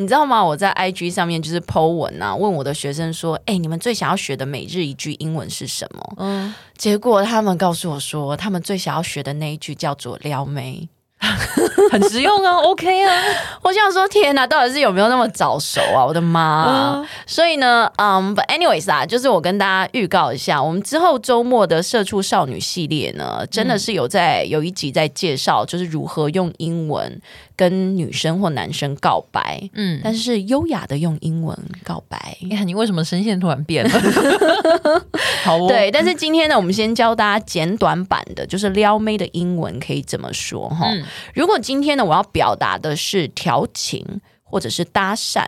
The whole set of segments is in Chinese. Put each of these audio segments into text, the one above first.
你知道吗？我在 IG 上面就是 po 文啊，问我的学生说：“哎，你们最想要学的每日一句英文是什么？”嗯，结果他们告诉我说，他们最想要学的那一句叫做“撩妹”。很实用啊，OK 啊！我想说，天哪，到底是有没有那么早熟啊？我的妈、啊！Uh, 所以呢，嗯、um,，But anyways 啊，就是我跟大家预告一下，我们之后周末的社畜少女系列呢，真的是有在、嗯、有一集在介绍，就是如何用英文跟女生或男生告白。嗯，但是优雅的用英文告白。你看，你为什么声线突然变了？好、哦，对。但是今天呢，我们先教大家简短版的，就是撩妹的英文可以怎么说哈。嗯如果今天呢，我要表达的是调情或者是搭讪、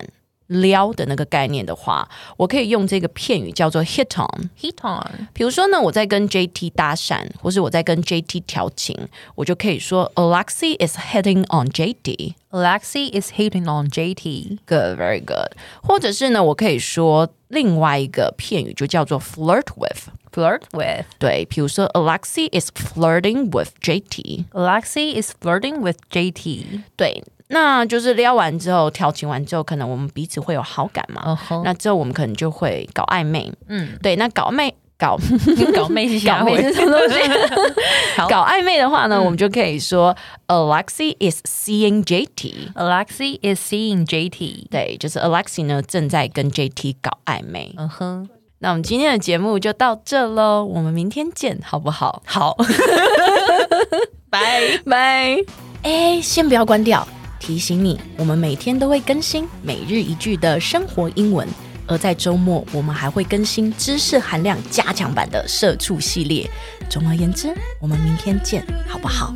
撩的那个概念的话，我可以用这个片语叫做 hit on。hit on。比如说呢，我在跟 JT 搭讪，或是我在跟 JT 调情，我就可以说 Alexi is hitting on JT。Alexi is hitting on JT。Good, very good。或者是呢，我可以说另外一个片语，就叫做 flirt with。Flirt with，对，比如说 Alexi is flirting with JT。Alexi is flirting with JT。对，那就是撩完之后，调情完之后，可能我们彼此会有好感嘛。Uh huh. 那之后我们可能就会搞暧昧。嗯，对，那搞暧搞搞昧是搞昧是什么东西？搞暧昧的话呢，嗯、我们就可以说 Alexi is seeing JT。Alexi is seeing JT。对，就是 Alexi 呢正在跟 JT 搞暧昧。嗯哼、uh。Huh. 那我们今天的节目就到这喽，我们明天见，好不好？好，拜拜。哎，先不要关掉，提醒你，我们每天都会更新每日一句的生活英文，而在周末我们还会更新知识含量加强版的社畜系列。总而言之，我们明天见，好不好？